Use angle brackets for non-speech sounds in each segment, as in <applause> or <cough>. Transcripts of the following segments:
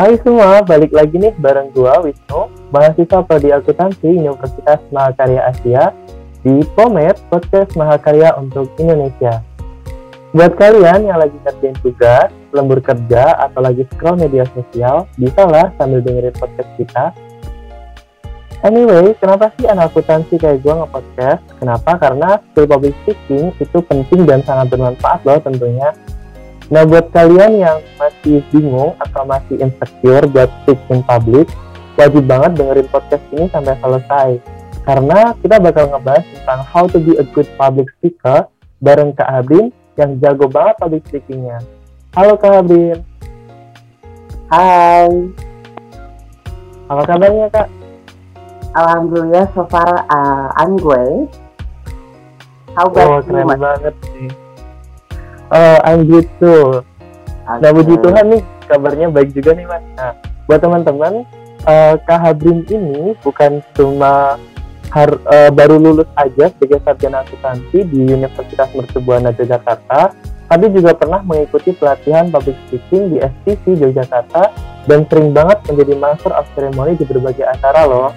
Hai semua, balik lagi nih bareng gua Wisnu, mahasiswa prodi akuntansi Universitas Mahakarya Asia di POMED Podcast Mahakarya untuk Indonesia. Buat kalian yang lagi ngerjain tugas, lembur kerja, atau lagi scroll media sosial, bisa lah sambil dengerin podcast kita. Anyway, kenapa sih anak akuntansi kayak gue nge-podcast? Kenapa? Karena skill public speaking itu penting dan sangat bermanfaat loh tentunya Nah, buat kalian yang masih bingung atau masih insecure buat speak in public, wajib banget dengerin podcast ini sampai selesai. Karena kita bakal ngebahas tentang how to be a good public speaker bareng Kak Habin yang jago banget public speakingnya. Halo Kak Habin. Hai. Apa kabarnya Kak? Alhamdulillah so far uh, I'm great. How about oh, keren banget sih uh, I'm good too. Okay. Nah puji Tuhan nih kabarnya baik juga nih mas. Nah buat teman-teman uh, Kak Habrin ini bukan cuma har, uh, baru lulus aja sebagai sarjana akuntansi di Universitas Mercubuana Yogyakarta, tapi juga pernah mengikuti pelatihan public speaking di STC Yogyakarta dan sering banget menjadi master of ceremony di berbagai acara loh.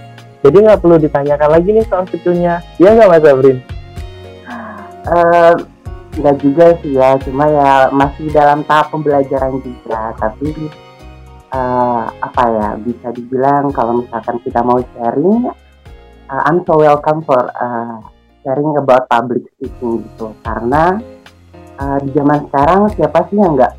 Jadi nggak perlu ditanyakan lagi nih soal skillnya, iya nggak Mas Abrin? Uh, nggak juga sih ya cuma ya masih dalam tahap pembelajaran juga. Tapi uh, apa ya bisa dibilang kalau misalkan kita mau sharing uh, I'm so welcome for uh, sharing about public speaking gitu. Karena uh, di zaman sekarang siapa sih yang nggak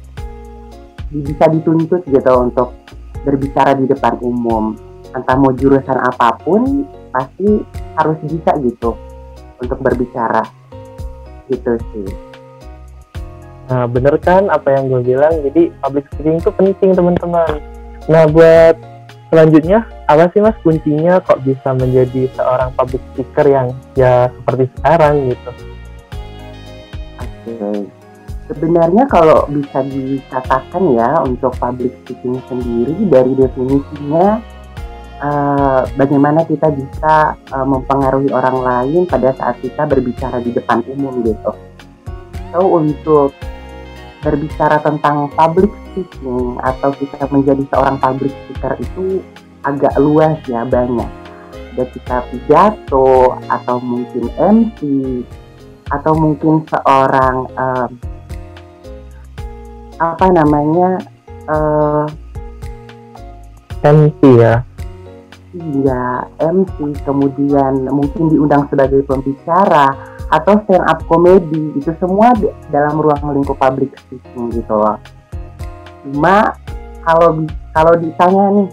bisa dituntut gitu untuk berbicara di depan umum? Entah mau jurusan apa pun pasti harus bisa gitu untuk berbicara gitu sih. Nah bener kan apa yang gue bilang, jadi public speaking itu penting teman-teman. Nah buat selanjutnya apa sih mas kuncinya kok bisa menjadi seorang public speaker yang ya seperti sekarang gitu? Oke, sebenarnya kalau bisa dikatakan ya untuk public speaking sendiri dari definisinya uh, bagaimana kita bisa uh, mempengaruhi orang lain pada saat kita berbicara di depan umum gitu. So untuk berbicara tentang public speaking atau kita menjadi seorang public speaker itu agak luas ya banyak. Ada kita pidato atau mungkin MC atau mungkin seorang um, apa namanya uh, MC ya Iya, MC, kemudian mungkin diundang sebagai pembicara atau stand up komedi itu semua dalam ruang lingkup public speaking gitu loh. Cuma kalau kalau ditanya nih,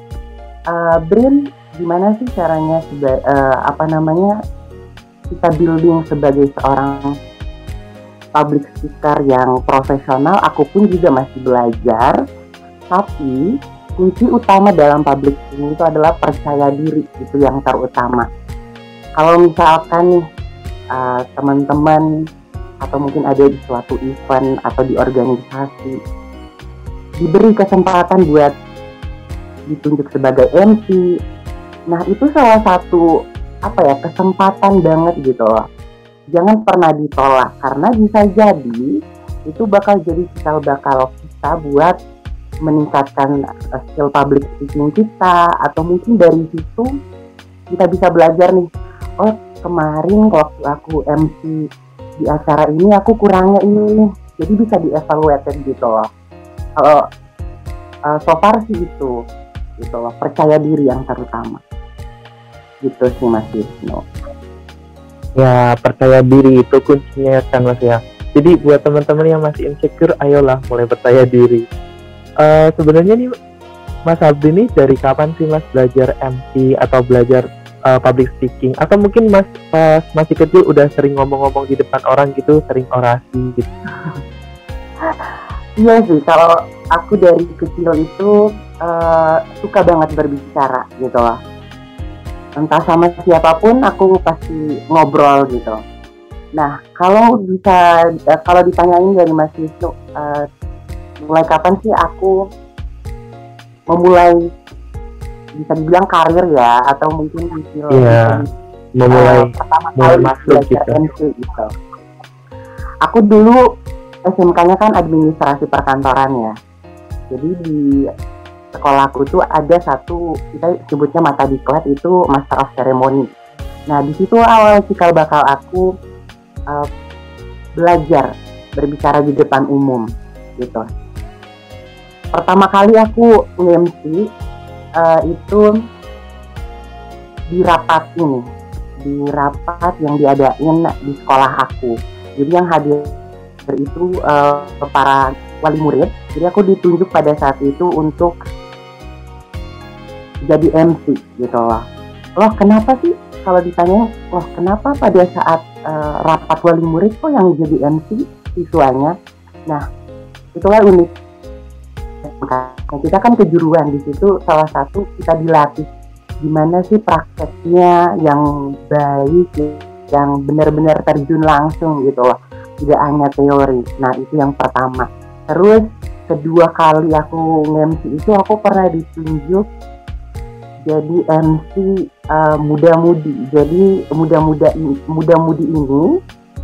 uh, Brin, gimana sih caranya seba, uh, apa namanya kita building sebagai seorang public speaker yang profesional? Aku pun juga masih belajar, tapi kunci utama dalam public speaking itu adalah percaya diri itu yang terutama. Kalau misalkan nih uh, teman-teman atau mungkin ada di suatu event atau di organisasi diberi kesempatan buat ditunjuk sebagai MC nah itu salah satu apa ya kesempatan banget gitu loh. Jangan pernah ditolak karena bisa jadi itu bakal jadi cikal bakal kita buat meningkatkan uh, skill public speaking kita atau mungkin dari situ kita bisa belajar nih oh kemarin waktu aku MC di acara ini aku kurangnya ini nih jadi bisa dievaluasi gitu loh. Kalau uh, so far sih itu gitu loh percaya diri yang terutama. Gitu sih Mas Wisnu. Ya percaya diri itu kuncinya kan Mas ya. Jadi buat teman-teman yang masih insecure ayolah mulai percaya diri uh, sebenarnya nih Mas Abdi nih dari kapan sih Mas belajar MC atau belajar uh, public speaking atau mungkin Mas pas masih kecil udah sering ngomong-ngomong di depan orang gitu, sering orasi gitu. Iya sih, kalau aku dari kecil itu uh, suka banget berbicara gitu loh. Entah sama siapa pun aku pasti ngobrol gitu. Nah, kalau bisa kalau ditanyain dari Mas Wisnu uh, mulai kapan sih aku memulai bisa dibilang karir ya atau mungkin hasil yeah, memulai uh, pertama mulai kali masuk gitu. MC gitu. Aku dulu SMK-nya kan administrasi perkantoran ya. Jadi di sekolahku tuh ada satu kita sebutnya mata diklat itu Master of Ceremony. Nah di situ awal cikal bakal aku uh, belajar berbicara di depan umum gitu. Pertama kali aku nge-MC uh, itu di rapat ini, di rapat yang diadain di sekolah aku. Jadi yang hadir itu uh, para wali murid. Jadi aku ditunjuk pada saat itu untuk jadi MC gitu loh. Loh kenapa sih kalau ditanya, loh kenapa pada saat uh, rapat wali murid kok yang jadi MC siswanya? Nah itulah unik. Nah, kita kan kejuruan di situ. Salah satu kita dilatih gimana sih prakteknya yang baik yang benar-benar terjun langsung gitu loh. Tidak hanya teori. Nah itu yang pertama. Terus kedua kali aku nge-MC itu aku pernah ditunjuk jadi MC uh, muda-mudi. Jadi muda-muda muda-mudi ini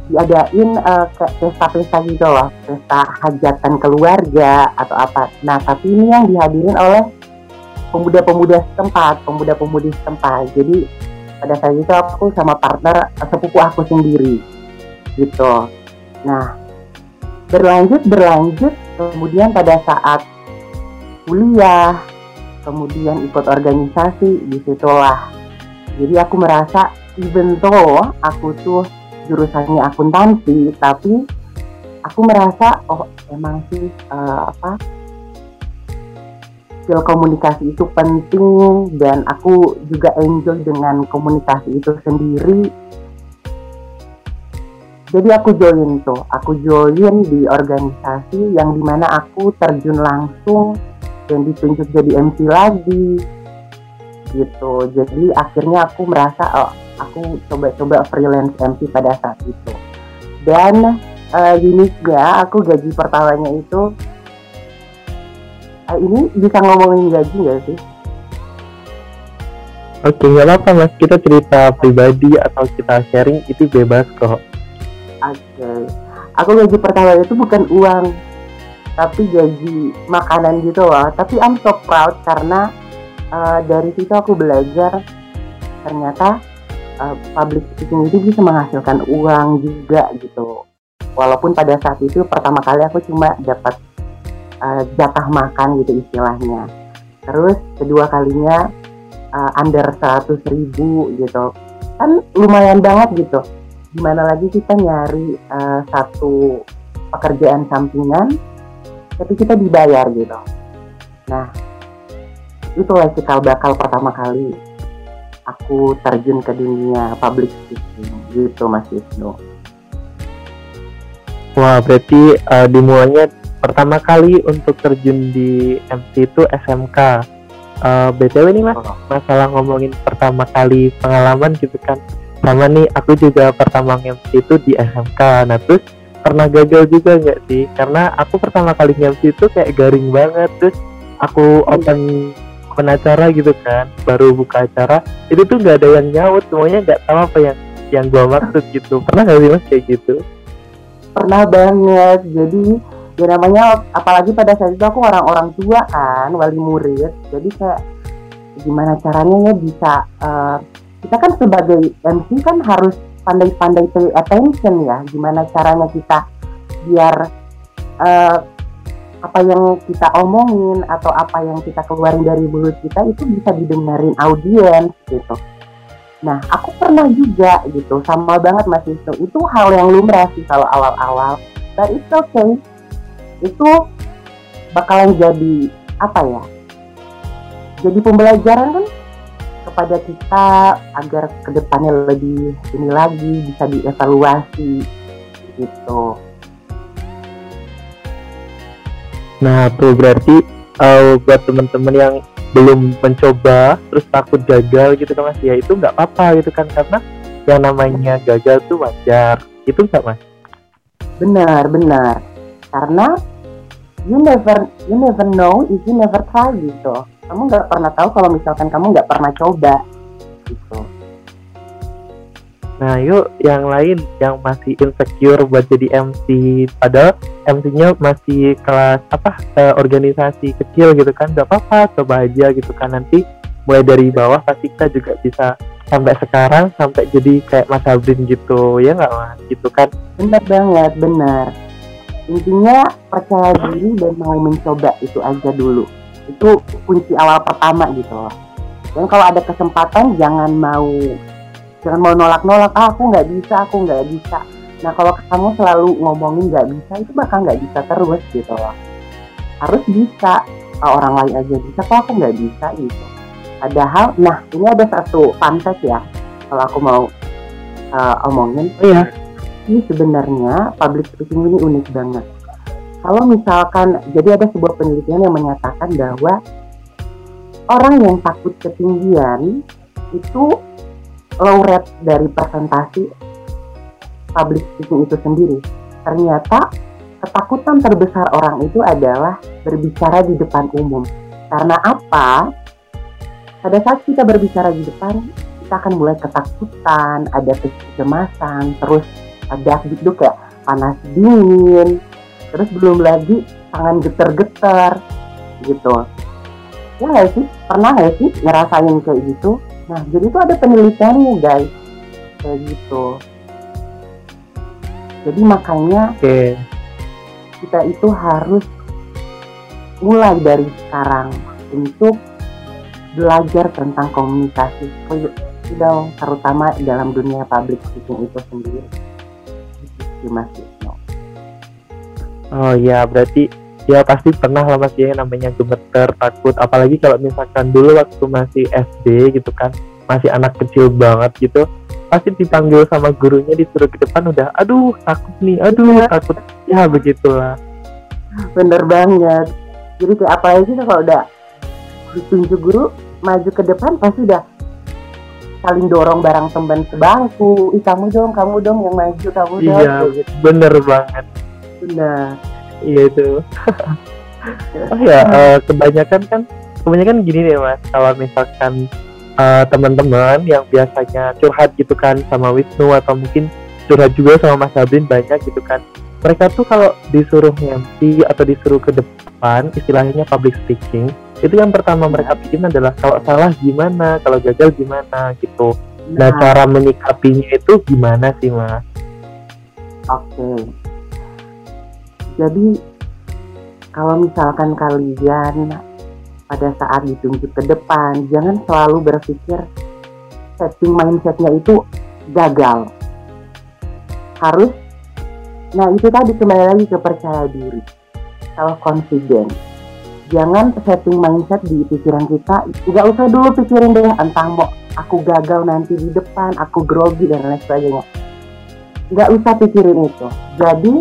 diadain uh, kayak pesta-pesta gitu loh pesta hajatan keluarga atau apa nah tapi ini yang dihadirin oleh pemuda-pemuda setempat, pemuda-pemudi setempat. Jadi pada saat itu aku sama partner sepupu aku sendiri gitu. Nah berlanjut berlanjut kemudian pada saat kuliah kemudian ikut organisasi di situlah jadi aku merasa even though aku tuh jurusannya akuntansi tapi aku merasa oh emang sih uh, apa skill komunikasi itu penting dan aku juga enjoy dengan komunikasi itu sendiri. Jadi aku join tuh aku join di organisasi yang di mana aku terjun langsung dan ditunjuk jadi MC lagi gitu jadi akhirnya aku merasa oh, aku coba-coba freelance MC pada saat itu dan uh, uniknya aku gaji pertamanya itu uh, ini bisa ngomongin gaji nggak sih? Oke, nggak apa-apa mas. Kita cerita pribadi atau kita sharing itu bebas kok. Oke, aku gaji pertama itu bukan uang, tapi gaji makanan gitu loh. Tapi I'm so proud karena uh, dari situ aku belajar. Ternyata uh, public speaking itu bisa menghasilkan uang juga gitu. Walaupun pada saat itu pertama kali aku cuma dapat uh, jatah makan gitu istilahnya. Terus kedua kalinya uh, under 100 ribu gitu. Kan lumayan banget gitu. Gimana lagi kita nyari uh, satu pekerjaan sampingan tapi kita dibayar gitu. Nah itulah cikal bakal pertama kali aku terjun ke dunia public speaking gitu Mas Wisnu. Wah berarti uh, dimulainya pertama kali untuk terjun di MC itu SMK. Uh, eh, BTW nih mas, oh. masalah ngomongin pertama kali pengalaman gitu kan. Sama nih aku juga pertama MC itu di SMK. Nah terus pernah gagal juga nggak sih? Karena aku pertama kali MC itu kayak garing banget. Terus aku open open acara gitu kan, baru buka acara itu tuh nggak ada yang nyaut, semuanya nggak tahu apa yang yang gua maksud gitu. Pernah nggak sih mas kayak gitu? Pernah banget. Jadi ya namanya apalagi pada saat itu aku orang-orang tua kan wali murid jadi kayak gimana caranya ya bisa uh, kita kan sebagai MC kan harus pandai-pandai pay attention ya gimana caranya kita biar uh, apa yang kita omongin atau apa yang kita keluarin dari mulut kita itu bisa didengarin audiens gitu. Nah, aku pernah juga gitu, sama banget Mas itu. Itu hal yang lumrah sih kalau awal-awal. But it's okay itu bakalan jadi apa ya jadi pembelajaran kan kepada kita agar ke depannya lebih ini lagi bisa dievaluasi gitu nah tuh berarti uh, buat teman-teman yang belum mencoba terus takut gagal gitu kan mas? Ya itu nggak apa-apa gitu kan karena yang namanya gagal tuh wajar. Itu nggak mas? Benar benar. Karena you never you never know if you never try gitu. Kamu nggak pernah tahu kalau misalkan kamu nggak pernah coba gitu Nah, yuk yang lain yang masih insecure buat jadi MC, padahal MC-nya masih kelas apa eh, organisasi kecil gitu kan, gak apa-apa, coba aja gitu kan. Nanti mulai dari bawah pasti kita juga bisa sampai sekarang sampai jadi kayak Mas Abrin gitu ya nggak mas? Gitu kan. Benar banget benar. Intinya percaya diri dan mau mencoba itu aja dulu. Itu kunci awal pertama gitu loh. Dan kalau ada kesempatan jangan mau jangan mau nolak-nolak ah, aku nggak bisa aku nggak bisa. Nah kalau kamu selalu ngomongin nggak bisa itu bakal nggak bisa terus gitu loh. Harus bisa. Kalau orang lain aja bisa kok aku nggak bisa? gitu. Padahal nah ini ada satu fun fact ya. Kalau aku mau uh, omongin. Oh, iya. Ini sebenarnya public speaking ini unik banget. Kalau misalkan jadi ada sebuah penelitian yang menyatakan bahwa orang yang takut ketinggian itu low rate dari presentasi public speaking itu sendiri. Ternyata ketakutan terbesar orang itu adalah berbicara di depan umum. Karena apa? Pada saat kita berbicara di depan kita akan mulai ketakutan ada kecemasan terus ada duduk ya panas dingin terus belum lagi tangan geter-geter gitu. Ya nggak sih? Pernah nggak sih ngerasain kayak gitu nah jadi itu ada penelitiannya guys. Kayak gitu. Jadi makanya okay. kita itu harus mulai dari sekarang untuk belajar tentang komunikasi. Dong terutama dalam dunia public speaking itu sendiri. Gitu oh ya berarti ya pasti pernah lah mas ya namanya gemeter takut. Apalagi kalau misalkan dulu waktu masih SD gitu kan masih anak kecil banget gitu pasti dipanggil sama gurunya disuruh ke depan udah aduh takut nih aduh ya. takut. Ya begitulah. Bener banget. Jadi kayak apa aja kalau udah ditunjuk guru maju ke depan pasti udah saling dorong barang teman sebangku ih kamu dong kamu dong yang maju kamu dong iya gitu. bener banget. Benar iya itu. <laughs> Oh ya uh, kebanyakan kan kebanyakan gini nih mas. Kalau misalkan uh, teman-teman yang biasanya curhat gitu kan sama Wisnu atau mungkin curhat juga sama Mas Sabrin banyak gitu kan mereka tuh kalau disuruh ngemsi atau disuruh ke depan istilahnya public speaking itu yang pertama mereka bikin adalah kalau salah gimana kalau gagal gimana gitu. Nah, nah. cara menyikapinya itu gimana sih mas? Oke. okay. Jadi kalau misalkan kalian pada saat ditunjuk ke depan jangan selalu berpikir setting mindsetnya itu gagal. Harus nah itu tadi kembali lagi ke percaya diri self confidence jangan setting mindset di pikiran kita nggak usah dulu pikirin deh entah mau aku gagal nanti di depan aku grogi dan lain sebagainya. Nggak usah pikirin itu. Jadi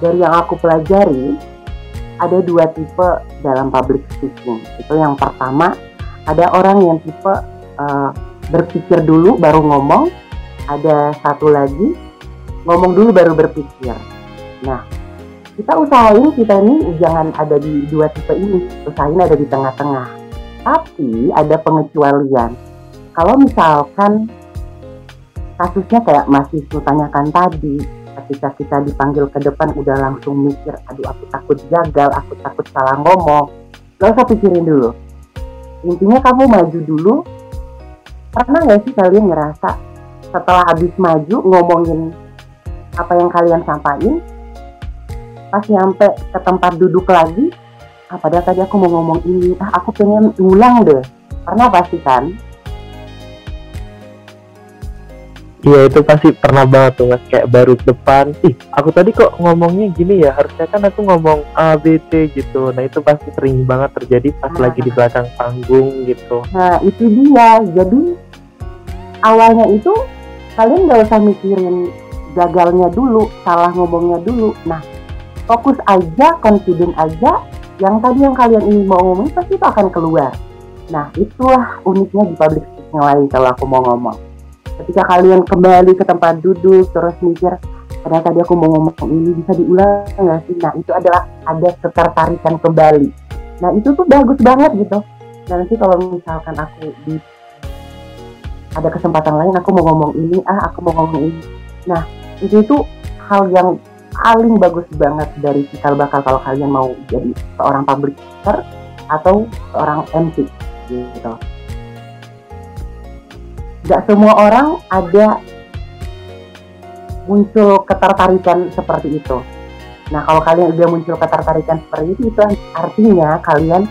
dari yang aku pelajari ada dua tipe dalam public speaking. Itu yang pertama ada orang yang tipe uh, berpikir dulu baru ngomong ada satu lagi ngomong dulu baru berpikir. Nah kita usahain kita ini jangan ada di dua tipe ini usahain ada di tengah-tengah. Tapi ada pengecualian. Kalau misalkan kasusnya kayak masih tanyakan tadi ketika kita dipanggil ke depan udah langsung mikir aduh aku takut gagal aku takut salah ngomong. Gak usah pikirin dulu. Intinya kamu maju dulu. Pernah nggak sih kalian ngerasa setelah habis maju ngomongin apa yang kalian sampaikan pas nyampe ke tempat duduk lagi ah padahal tadi aku mau ngomong ini. Ah aku pengen ulang deh. Karena pasti kan Iya itu pasti pernah banget tuh mas. Kayak baru depan. Ih aku tadi kok ngomongnya gini ya? Harusnya kan aku ngomong A B C gitu. Nah itu pasti sering banget terjadi pas nah. lagi di belakang panggung gitu. Nah itu dia. Jadi awalnya itu kalian nggak usah mikirin gagalnya dulu salah ngomongnya dulu. Nah fokus aja confident aja. Yang tadi yang kalian ingin mau ngomong pasti itu akan keluar. Nah itulah uniknya di public speaking lain kalau aku mau ngomong ketika kalian kembali ke tempat duduk terus mikir pada tadi aku mau ngomong ini bisa diulang nggak sih? Nah itu adalah ada ketertarikan kembali. Nah itu tuh bagus banget gitu. Dan nanti kalau misalkan aku di ada kesempatan lain aku mau ngomong ini ah aku mau ngomong ini. Nah itu itu hal yang paling bagus banget dari cikal bakal kalau kalian mau jadi seorang public speaker atau seorang MC gitu Gak semua orang ada muncul ketertarikan seperti itu. Nah kalau kalian udah muncul ketertarikan seperti itu itu artinya kalian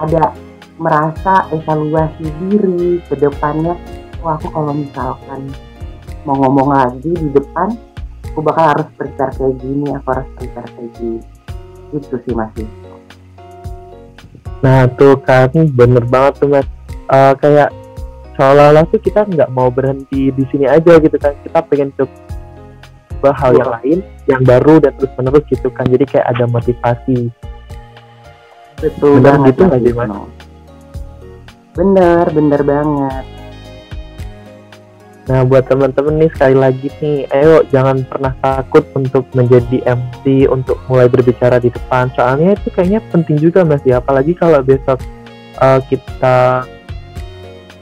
ada merasa evaluasi diri ke depannya. Wah aku kalau misalkan mau ngomong lagi di depan aku bakal harus prepare kayak gini aku harus prepare kayak gini. Itu sih masih nah tuh kan bener banget tuh mas. Uh, kayak seolah-olah tuh kita nggak mau berhenti di sini aja gitu kan. Kita pengen coba hal yang lain yang baru dan terus menerus gitu kan. Jadi kayak ada motivasi. Betul bener gitu mas bener bener banget. Nah buat teman-teman nih sekali lagi nih, ayo jangan pernah takut untuk menjadi MC, untuk mulai berbicara di depan. Soalnya itu kayaknya penting juga mas ya, apalagi kalau besok uh, kita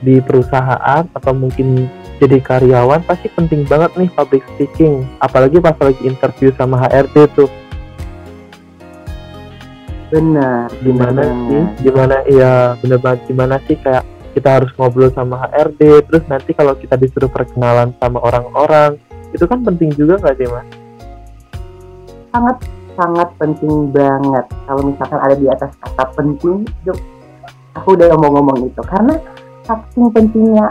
di perusahaan atau mungkin jadi karyawan pasti penting banget nih public speaking. Apalagi pas lagi interview sama HRD tuh. Benar. Gimana sih? Gimana? Iya bener banget. Gimana sih kayak kita harus ngobrol sama HRD terus nanti kalau kita disuruh perkenalan sama orang-orang itu kan penting juga nggak sih mas? Sangat sangat penting banget kalau misalkan ada di atas kata penting yuk aku udah ngomong-ngomong itu karena saking pentingnya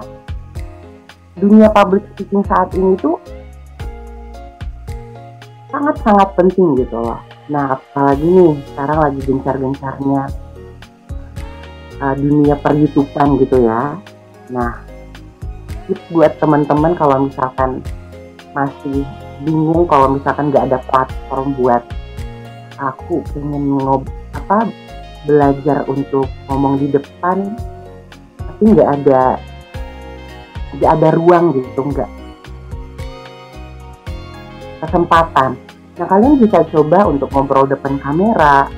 dunia public speaking saat ini tuh sangat-sangat penting gitu loh. Nah apalagi nih sekarang lagi gencar-gencarnya uh, dunia per gitu ya. Nah, tips buat teman-teman kalau misalkan masih bingung kalau misalkan nggak ada platform buat aku pengen ngob apa belajar untuk ngomong di depan tapi nggak ada nggak ada ruang gitu nggak. Kesempatan. Nah kalian bisa coba untuk ngobrol depan kamera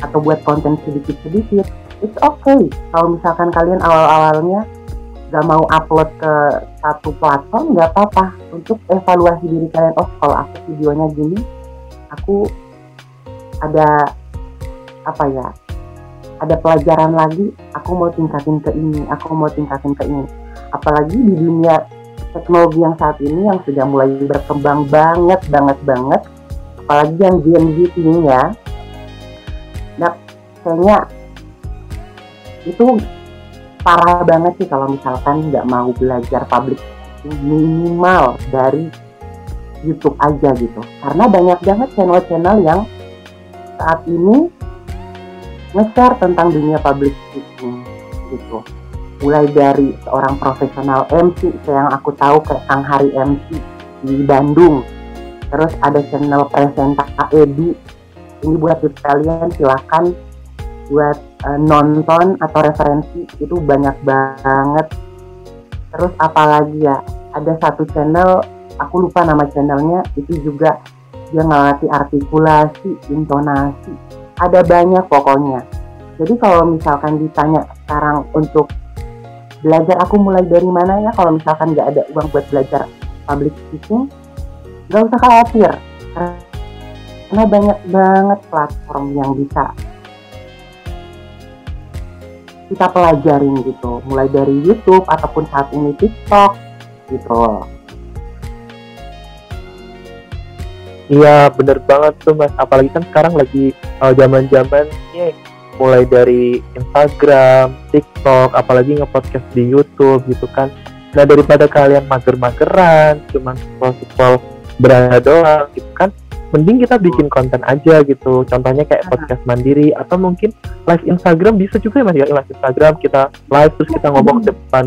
atau buat konten sedikit-sedikit. It's okay. Kalau misalkan kalian awal-awalnya gak mau upload ke satu platform nggak apa-apa. Untuk evaluasi diri kalian oh kalau aku videonya gini aku ada apa ya ada pelajaran lagi aku mau tingkatin ke ini aku mau tingkatin ke ini. Apalagi di dunia teknologi yang saat ini yang sudah mulai berkembang banget banget banget apalagi yang Gen Z ini ya. Nah kayaknya itu parah banget sih kalau misalkan nggak mau belajar public minimal dari YouTube aja gitu. Karena banyak banget channel-channel yang saat ini nge-share tentang dunia public speaking gitu. Mulai dari seorang profesional MC yang aku tahu kayak Kang Hari MC di Bandung. Terus ada channel presenta Edu ini buat kalian silahkan buat uh, nonton atau referensi itu banyak banget. Terus apalagi ya? Ada satu channel aku lupa nama channelnya itu juga dia ngelatih artikulasi intonasi ada banyak pokoknya. Jadi kalau misalkan ditanya sekarang untuk belajar aku mulai dari mana ya kalau misalkan nggak ada uang buat belajar public speaking? Nggak usah khawatir karena banyak banget platform yang bisa kita pelajarin gitu. Mulai dari YouTube ataupun saat ini TikTok gitu Iya bener banget tuh mas. Apalagi kan sekarang lagi uh, zaman zamannya mulai dari Instagram, TikTok, apalagi nge-podcast di YouTube gitu kan. Nah daripada kalian mager-mageran, cuman scroll-scroll berada doang gitu kan, mending kita bikin konten aja gitu. Contohnya kayak podcast mandiri atau mungkin live Instagram bisa juga ya mas ya? Live Instagram kita live terus kita ngomong hmm. depan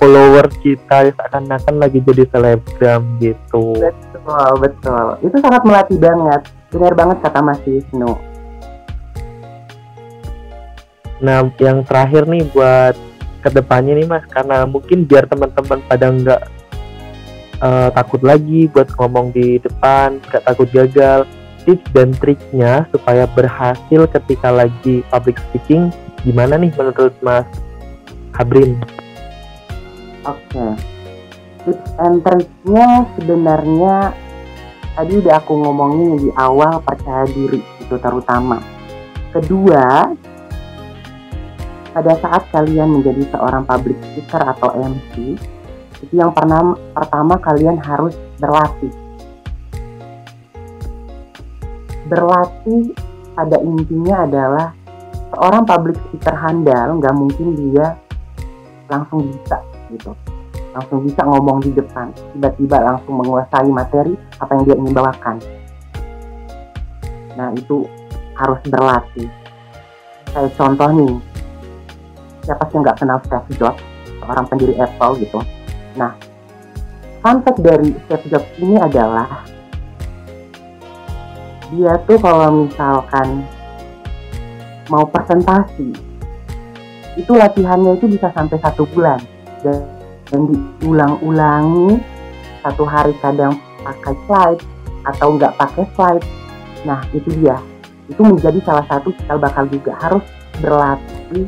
follower kita seakan-akan lagi jadi selebgram gitu. Betul betul itu sangat melatih banget benar banget kata Mas Wisnu nah yang terakhir nih buat ke depannya nih mas karena mungkin biar teman-teman pada nggak uh, takut lagi buat ngomong di depan, gak takut gagal. Tips dan triknya supaya berhasil ketika lagi public speaking gimana nih menurut Mas Habrin? Oke. Tips and triknya sebenarnya tadi udah aku ngomongin di awal percaya diri itu terutama. Kedua, pada saat kalian menjadi seorang public speaker atau MC, itu yang pernah pertama kalian harus berlatih. Berlatih pada intinya adalah seorang public speaker handal nggak mungkin dia langsung bisa gitu langsung bisa ngomong di depan. Tiba-tiba langsung menguasai materi apa yang dia ingin bawakan. Nah itu harus berlatih. Kayak contoh nih. Siapa sih nggak kenal Steve Jobs? Seorang pendiri Apple gitu. Nah fun fact dari Steve Jobs ini adalah dia tuh kalau misalkan mau presentasi itu latihannya itu bisa sampai satu bulan. Dan, dan diulang-ulangi satu hari kadang pakai slide atau nggak pakai slide. Nah itu dia. Itu menjadi salah satu cikal bakal juga. Harus berlatih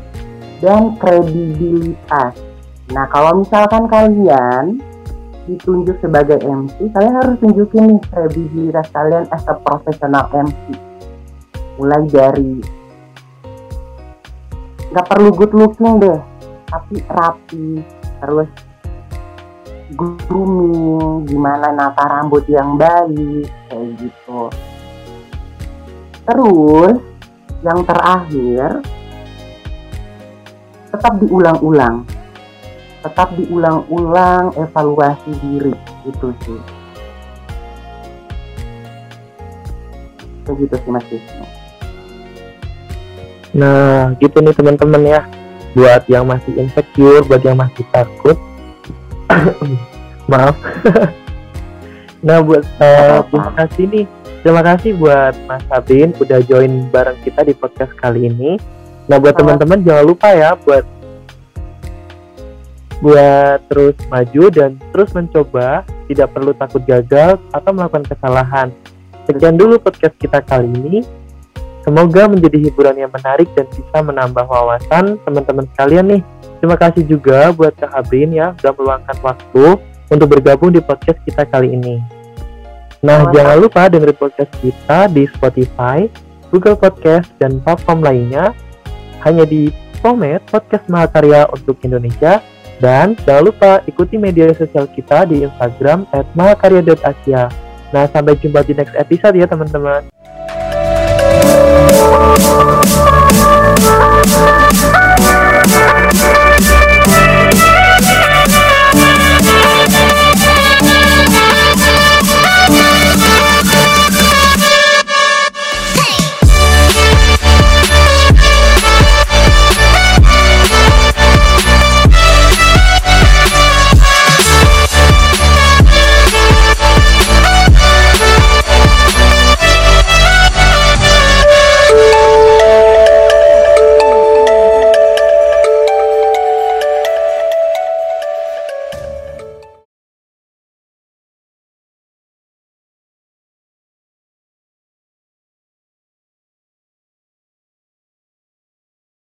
dan kredibilitas. Nah kalau misalkan kalian ditunjuk sebagai MC kalian harus tunjukin nih kredibilitas kalian as a profesional MC mulai dari nggak perlu good looking deh tapi rapi. Terus grooming gimana nata rambut yang baik kayak gitu terus yang terakhir tetap diulang-ulang tetap diulang-ulang evaluasi diri itu sih begitu sih mas Wisnu Nah, gitu nih teman-teman ya. Buat yang masih insecure, buat yang masih takut. <coughs> Maaf. <laughs> nah, buat uh, terima kasih nih. Terima kasih buat Mas Sabin udah join bareng kita di podcast kali ini. Nah, buat teman-teman jangan lupa ya buat buat terus maju dan terus mencoba, tidak perlu takut gagal atau melakukan kesalahan. Sekian dulu podcast kita kali ini. Semoga menjadi hiburan yang menarik dan bisa menambah wawasan teman-teman sekalian nih. Terima kasih juga buat Kak Habrin ya sudah meluangkan waktu untuk bergabung di podcast kita kali ini. Nah, Mantap. jangan lupa dengerin podcast kita di Spotify, Google Podcast, dan platform lainnya hanya di Pomet Podcast Mahakarya untuk Indonesia dan jangan lupa ikuti media sosial kita di Instagram at mahakarya.asia. Nah, sampai jumpa di next episode ya teman-teman.